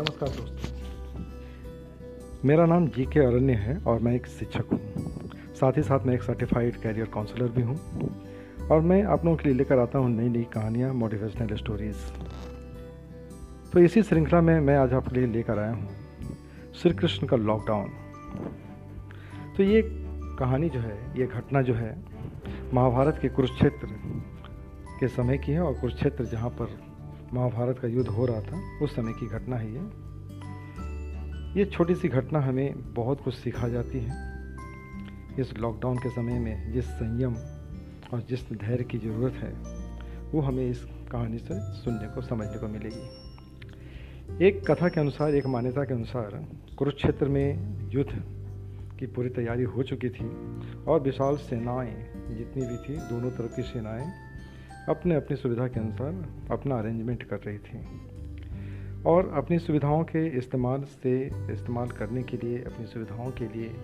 नमस्कार दोस्तों। मेरा नाम जी के अरण्य है और मैं एक शिक्षक हूँ। साथ ही साथ मैं एक सर्टिफाइड कैरियर काउंसलर भी हूँ और मैं आप लोगों के लिए लेकर आता हूँ नई नई कहानियाँ मोटिवेशनल स्टोरीज़ तो इसी श्रृंखला में मैं आज आपके लिए लेकर आया हूँ श्री कृष्ण का लॉकडाउन तो ये कहानी जो है, ये घटना जो है, महाभारत के कुरुक्षेत्र के समय की है और कुरुक्षेत्र जहाँ पर महाभारत का युद्ध हो रहा था, उस समय की घटना है ये ये छोटी सी घटना हमें बहुत कुछ सिखा जाती है। इस लॉकडाउन के समय में जिस संयम और जिस धैर्य की ज़रूरत है, वो हमें इस कहानी से सुनने को, समझने को मिलेगी। एक कथा के अनुसार, एक मान्यता के अनुसार कुरुक्षेत्र में युद्ध की पूरी तैयारी हो चुकी थी और विशाल सेनाएँ जितनी भी थी, दोनों तरफ़ की सेनाएँ अपने अपनी सुविधा के अनुसार अपना अरेंजमेंट कर रही थी। और अपनी सुविधाओं के इस्तेमाल से, इस्तेमाल करने के लिए, अपनी सुविधाओं के लिए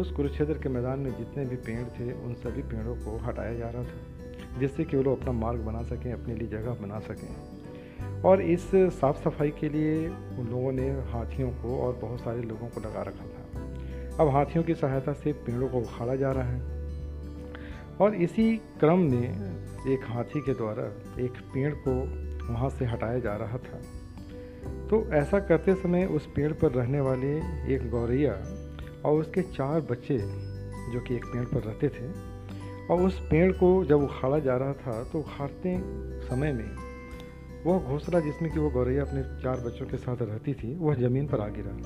उस कुरुक्षेत्र के मैदान में जितने भी पेड़ थे, उन सभी पेड़ों को हटाया जा रहा था, जिससे कि वो लोग अपना मार्ग बना सकें, अपने लिए जगह बना सकें। और इस साफ़ सफ़ाई के लिए उन लोगों ने हाथियों को और बहुत सारे लोगों को लगा रखा था। अब हाथियों की सहायता से पेड़ों को उखाड़ा जा रहा है। और इसी क्रम में एक हाथी के द्वारा एक पेड़ को वहाँ से हटाया जा रहा था। तो ऐसा करते समय उस पेड़ पर रहने वाले एक गौरैया और उसके चार बच्चे जो कि एक पेड़ पर रहते थे, और उस पेड़ को जब उखाड़ा जा रहा था तो उखाड़ते समय में वह घोंसला जिसमें कि वो गौरैया अपने चार बच्चों के साथ रहती थी, वह ज़मीन पर आ गिरा।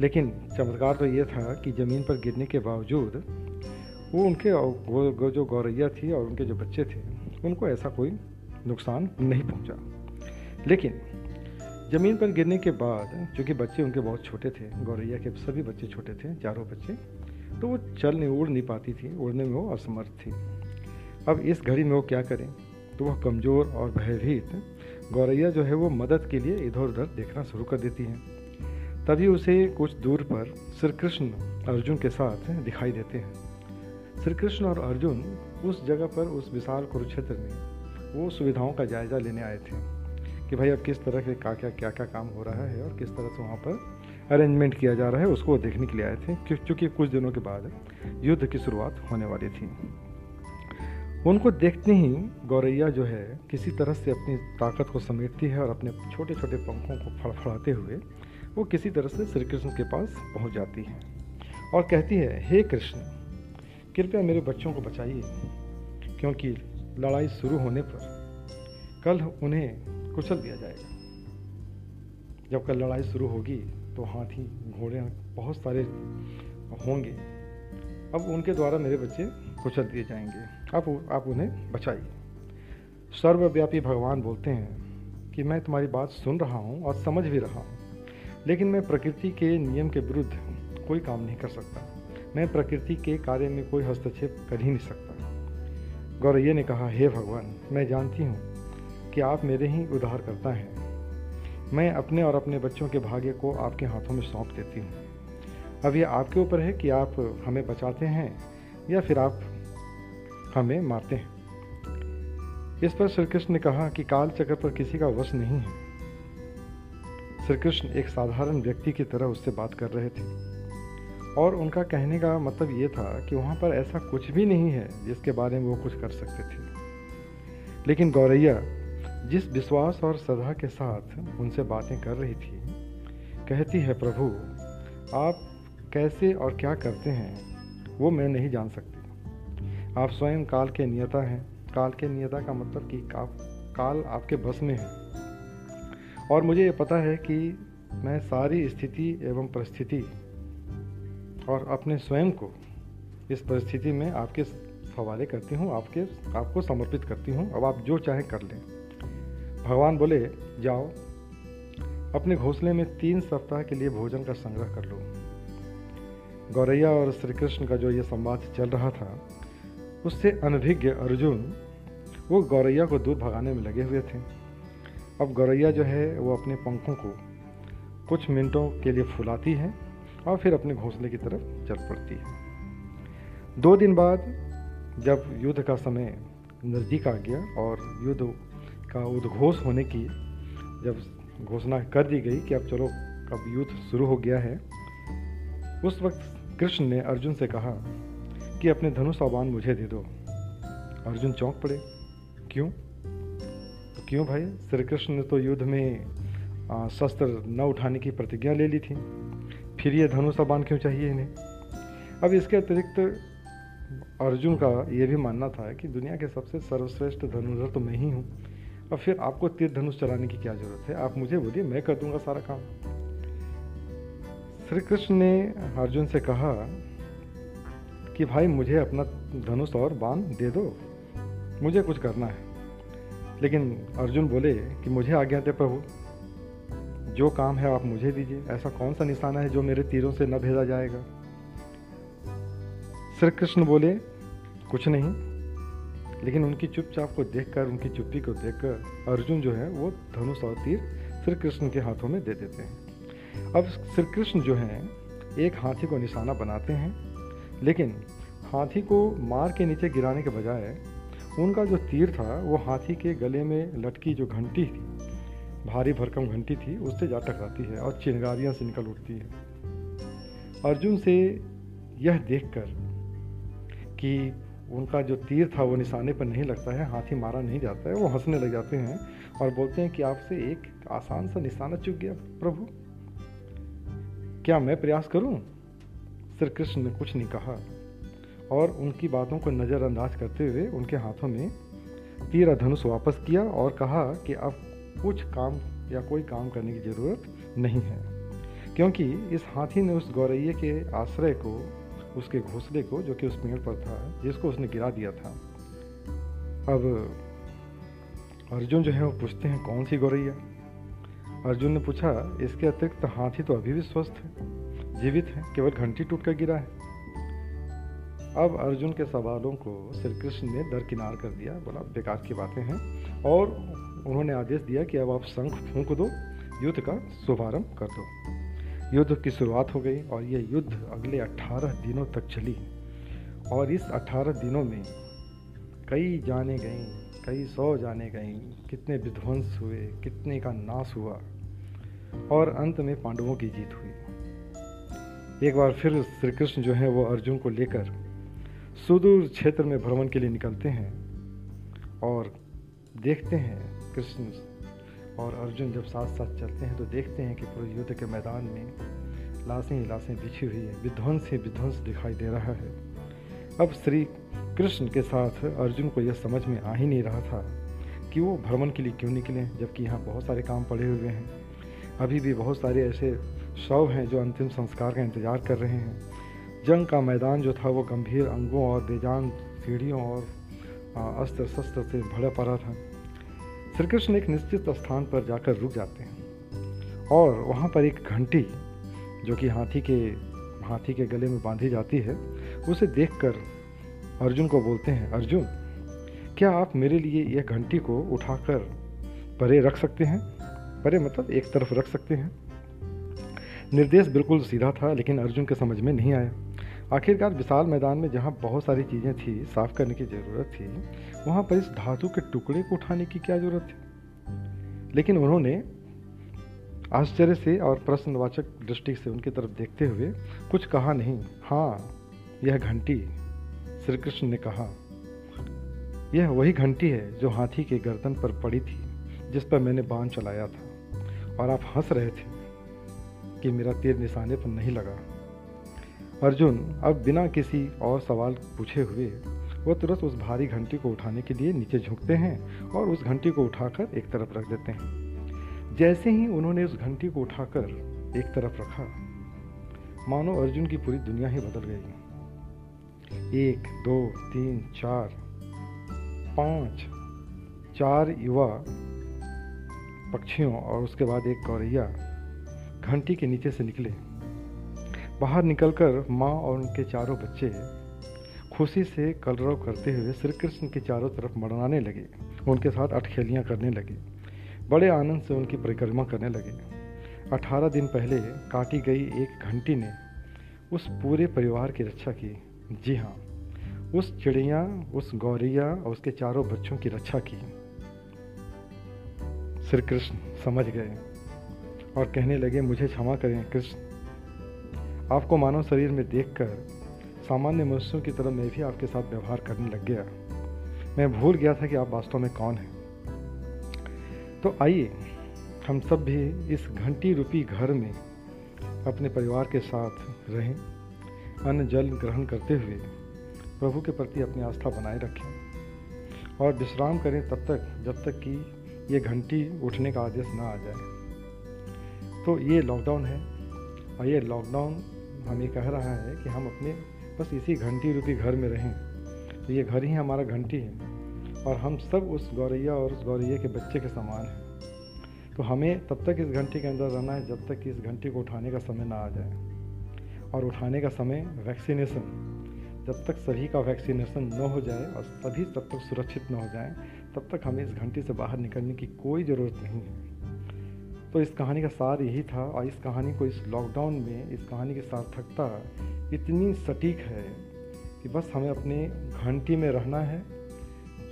लेकिन चमत्कार तो ये था कि ज़मीन पर गिरने के बावजूद वो उनके वो जो गौरैया थी और उनके जो बच्चे थे, उनको ऐसा कोई नुकसान नहीं पहुँचा। लेकिन ज़मीन पर गिरने के बाद, चूँकि बच्चे उनके बहुत छोटे थे, गौरैया के सभी बच्चे छोटे थे, चारों बच्चे तो वो चल नहीं, उड़ नहीं पाती थी, उड़ने में वो असमर्थ थी। अब इस घड़ी में वो क्या करें? तो वह कमज़ोर और भयभीत गौरैया जो है, वो मदद के लिए इधर उधर देखना शुरू कर देती हैं। तभी उसे कुछ दूर पर श्री कृष्ण अर्जुन के साथ दिखाई देते हैं। श्री कृष्ण और अर्जुन उस जगह पर उस विशाल कुरुक्षेत्र में वो सुविधाओं का जायज़ा लेने आए थे कि भाई अब किस तरह के क्या क्या क्या क्या काम हो रहा है और किस तरह से वहाँ पर अरेंजमेंट किया जा रहा है, उसको देखने के लिए आए थे क्योंकि कुछ दिनों के बाद युद्ध की शुरुआत होने वाली थी। उनको देखते ही गौरैया जो है किसी तरह से अपनी ताकत को समेटती है और अपने छोटे छोटे पंखों को फड़फड़ाते हुए वो किसी तरह से श्री कृष्ण के पास पहुँच जाती है और कहती है, हे कृष्ण कृपया मेरे बच्चों को बचाइए, क्योंकि लड़ाई शुरू होने पर कल उन्हें कुचल दिया जाएगा। जब कल लड़ाई शुरू होगी तो हाथी, घोड़े, बहुत सारे होंगे। अब उनके द्वारा मेरे बच्चे कुचल दिए जाएँगे। आप आप उन्हें बचाइए। सर्वव्यापी भगवान बोलते हैं कि मैं तुम्हारी बात सुन रहा हूँ और समझ भी रहा हूँ, लेकिन मैं प्रकृति के नियम के विरुद्ध कोई काम नहीं कर सकता। मैं प्रकृति के कार्य में कोई हस्तक्षेप कर ही नहीं सकता। गौरैया ने कहा, हे भगवान, मैं जानती हूँ कि आप मेरे ही उद्धार करता हैं। मैं अपने और अपने बच्चों के भाग्य को आपके हाथों में सौंप देती हूँ। अब ये आपके ऊपर है कि आप हमें बचाते हैं या फिर आप हमें मारते हैं? इस पर श्री कृष्ण ने कहा कि काल चक्र पर किसी का वश नहीं है। श्री कृष्ण एक साधारण व्यक्ति की तरह उससे बात कर रहे थे। और उनका कहने का मतलब ये था कि वहाँ पर ऐसा कुछ भी नहीं है जिसके बारे में वो कुछ कर सकते थे। लेकिन गौरैया, जिस विश्वास और श्रद्धा के साथ उनसे बातें कर रही थी, कहती है, प्रभु, आप कैसे और क्या करते हैं, वो मैं नहीं जान सकती। आप स्वयं काल के नियता हैं। काल के नियता का मतलब कि आप काल आपके बस में है। और मुझे ये पता है कि मैं सारी स्थिति एवं परिस्थिति और अपने स्वयं को इस परिस्थिति में आपके हवाले करती हूँ, आपके, आपको समर्पित करती हूँ। अब आप जो चाहें कर लें। भगवान बोले, जाओ, अपने घोंसले में तीन सप्ताह के लिए भोजन का संग्रह कर लो। गौरैया और श्री कृष्ण का जो ये संवाद चल रहा था, उससे अनभिज्ञ अर्जुन, वो गौरैया को दूर भगाने में लगे हुए थे। अब गौरैया जो है, वो अपने पंखों को कुछ मिनटों के लिए फुलाती है। और फिर अपने घोंसले की तरफ़ चल पड़ती है। दो दिन बाद जब युद्ध का समय नज़दीक आ गया और युद्ध का उद्घोष होने की जब घोषणा कर दी गई कि अब चलो, अब युद्ध शुरू हो गया है, उस वक्त कृष्ण ने अर्जुन से कहा कि अपने धनुष बाण मुझे दे दो। अर्जुन चौंक पड़े। क्यों? तो क्यों भाई? श्री कृष्ण ने तो युद्ध में शस्त्र न उठाने की प्रतिज्ञा ले ली थी। फिर ये धनुष और बाण क्यों चाहिए इन्हें? अब इसके अतिरिक्त अर्जुन का ये भी मानना था कि दुनिया के सबसे सर्वश्रेष्ठ धनुर्धर तो मैं ही हूँ। और फिर आपको तीर धनुष चलाने की क्या ज़रूरत है? आप मुझे बोलिए, मैं कर दूँगा सारा काम। श्री कृष्ण ने अर्जुन से कहा कि, भाई, मुझे अपना धनुष और बाण दे दो। मुझे कुछ करना है। लेकिन अर्जुन बोले कि, मुझे आज्ञा दे प्रभु। जो काम है आप मुझे दीजिए। ऐसा कौन सा निशाना है जो मेरे तीरों से न भेजा जाएगा? श्री कृष्ण बोले, कुछ नहीं। लेकिन उनकी चुपचाप को देखकर, उनकी चुप्पी को देखकर अर्जुन जो है, वो धनुष और तीर श्री कृष्ण के हाथों में दे देते हैं। अब श्री कृष्ण जो है, एक हाथी को निशाना बनाते हैं, लेकिन हाथी को मार के नीचे गिराने के बजाय उनका जो तीर था, वो हाथी के गले में लटकी जो घंटी थी भारी भरकम घंटी थी, उससे जा टकराती है और चिंगारियाँ से निकल उठती है अर्जुन से यह देखकर कि उनका जो तीर था, वो निशाने पर नहीं लगता है, हाथी मारा नहीं जाता है, वो हंसने लग जाते हैं और बोलते हैं कि आपसे एक आसान सा निशाना चुक गया, प्रभु क्या मैं प्रयास करूँ? श्री कृष्ण ने कुछ नहीं कहा और उनकी बातों को नज़रअंदाज करते हुए उनके हाथों में तीर धनुष वापस किया और कहा कि अब कुछ काम या कोई काम करने की ज़रूरत नहीं है। क्योंकि इस हाथी ने उस गौरैया के आश्रय को, उसके घोंसले को, जो कि उस पेड़ पर था, जिसको उसने गिरा दिया था। अब अर्जुन जो है, वो पूछते हैं, कौन सी गौरैया? अर्जुन ने पूछा, इसके अतिरिक्त हाथी तो अभी भी स्वस्थ है, जीवित है, केवल घंटी टूट कर गिरा है। अब अर्जुन के सवालों को श्री कृष्ण ने दरकिनार कर दिया, बोला, बेकार की बातें हैं। और उन्होंने आदेश दिया कि अब आप शंख फूंक दो, युद्ध का शुभारंभ कर दो। युद्ध की शुरुआत हो गई और यह युद्ध अगले 18 दिनों तक चली। और इस 18 दिनों में कई जाने गई, कई सौ जाने गई, कितने विध्वंस हुए, कितने का नाश हुआ, और अंत में पांडवों की जीत हुई। एक बार फिर श्री कृष्ण जो है, वो अर्जुन को लेकर सुदूर क्षेत्र में भ्रमण के लिए निकलते हैं और देखते हैं कृष्ण और अर्जुन जब साथ साथ चलते हैं तो देखते हैं कि पूरे युद्ध के मैदान में लाशें ही लाशें बिछी हुई है, विध्वंस ही विध्वंस दिखाई दे रहा है। अब श्री कृष्ण के साथ अर्जुन को यह समझ में आ ही नहीं रहा था कि वो भ्रमण के लिए क्यों निकले, जबकि यहाँ बहुत सारे काम पड़े हुए हैं। अभी भी बहुत सारे ऐसे शव हैं जो अंतिम संस्कार का इंतज़ार कर रहे हैं। जंग का मैदान जो था वो गंभीर अंगों और बेजान सीढ़ियों और अस्त्र शस्त्र से भरा पड़ा था। श्री कृष्ण एक निश्चित स्थान पर जाकर रुक जाते हैं। और वहाँ पर एक घंटी, जो कि हाथी के हाथी के गले में बांधी जाती है, उसे देखकर अर्जुन को बोलते हैं, अर्जुन, क्या आप मेरे लिए यह घंटी को उठाकर परे रख सकते हैं? परे मतलब एक तरफ़ रख सकते हैं। निर्देश बिल्कुल सीधा था, लेकिन अर्जुन के समझ में नहीं आया। आखिरकार विशाल मैदान में जहाँ बहुत सारी चीज़ें थी, साफ़ करने की ज़रूरत थी, वहाँ पर इस धातु के टुकड़े को उठाने की क्या ज़रूरत थी? लेकिन उन्होंने आश्चर्य से और प्रश्नवाचक दृष्टि से उनकी तरफ़ देखते हुए कुछ कहा नहीं। हाँ यह घंटी, श्री कृष्ण ने कहा, यह वही घंटी है जो हाथी के गर्दन पर पड़ी थी, जिस पर मैंने बाण चलाया था। और आप हंस रहे थे कि मेरा तीर निशाने पर नहीं लगा। अर्जुन, अब बिना किसी और सवाल पूछे हुए वो तुरंत उस भारी घंटी को उठाने के लिए नीचे झुकते हैं और उस घंटी को उठाकर एक तरफ़ रख देते हैं। जैसे ही उन्होंने उस घंटी को उठाकर एक तरफ़ रखा, मानो अर्जुन की पूरी दुनिया ही बदल गई। एक, दो, तीन, चार, पाँच, चार युवा पक्षियों और उसके बाद एक गौरैया घंटी के नीचे से निकले। बाहर निकलकर माँ और उनके चारों बच्चे खुशी से कलरव करते हुए श्री कृष्ण के चारों तरफ़ मड़ाने लगे। उनके साथ अटखेलियाँ करने लगे। बड़े आनंद से उनकी परिक्रमा करने लगे। अठारह दिन पहले काटी गई एक घंटी ने उस पूरे परिवार की रक्षा की। जी हाँ उस चिड़िया, उस गौरैया और उसके चारों बच्चों की रक्षा की। श्री कृष्ण समझ गए और कहने लगे, मुझे क्षमा करें, कृष्ण। आपको मानव शरीर में देखकर सामान्य मनुष्यों की तरह मैं भी आपके साथ व्यवहार करने लग गया। मैं भूल गया था कि आप वास्तव में कौन हैं। तो आइए, हम सब भी इस घंटी रूपी घर में अपने परिवार के साथ रहें, अन्न जल ग्रहण करते हुए प्रभु के प्रति अपनी आस्था बनाए रखें और विश्राम करें तब तक, जब तक कि ये घंटी उठने का आदेश ना आ जाए। तो ये लॉकडाउन है। और ये लॉकडाउन हमें कह रहा है कि हम अपने बस इसी घंटी रूपी घर में रहें। तो ये घर ही हमारा घंटी है और हम सब उस गौरैया और उस गौरैया के बच्चे के समान हैं। तो हमें तब तक इस घंटी के अंदर रहना है जब तक कि इस घंटी को उठाने का समय ना आ जाए। और उठाने का समय वैक्सीनेशन, जब तक सभी का वैक्सीनेशन न हो जाए और सभी तब तक सुरक्षित न हो जाए, तब तक हमें इस घंटी से बाहर निकलने की कोई ज़रूरत नहीं है। तो इस कहानी का सार यही था और इस कहानी को इस लॉकडाउन में इस कहानी की सार्थकता इतनी सटीक है कि बस हमें अपने घंटी में रहना है।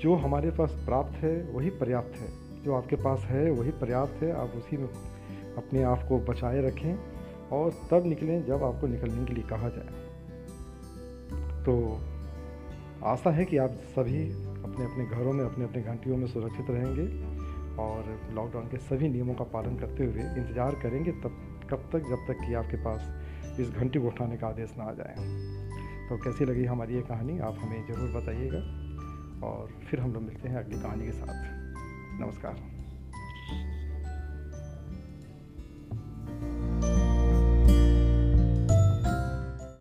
जो हमारे पास प्राप्त है, वही पर्याप्त है। जो आपके पास है, वही पर्याप्त है। आप उसी में अपने आप को बचाए रखें और तब निकलें जब आपको निकलने के लिए कहा जाए। तो आशा है कि आप सभी अपने अपने घरों में अपने अपने घंटियों में सुरक्षित रहेंगे। और लॉकडाउन के सभी नियमों का पालन करते हुए इंतज़ार करेंगे तब, कब तक, जब तक कि आपके पास इस घंटी को उठाने का आदेश ना आ जाए। तो कैसी लगी हमारी ये कहानी? आप हमें ज़रूर बताइएगा और फिर हम लोग मिलते हैं अगली कहानी के साथ। नमस्कार।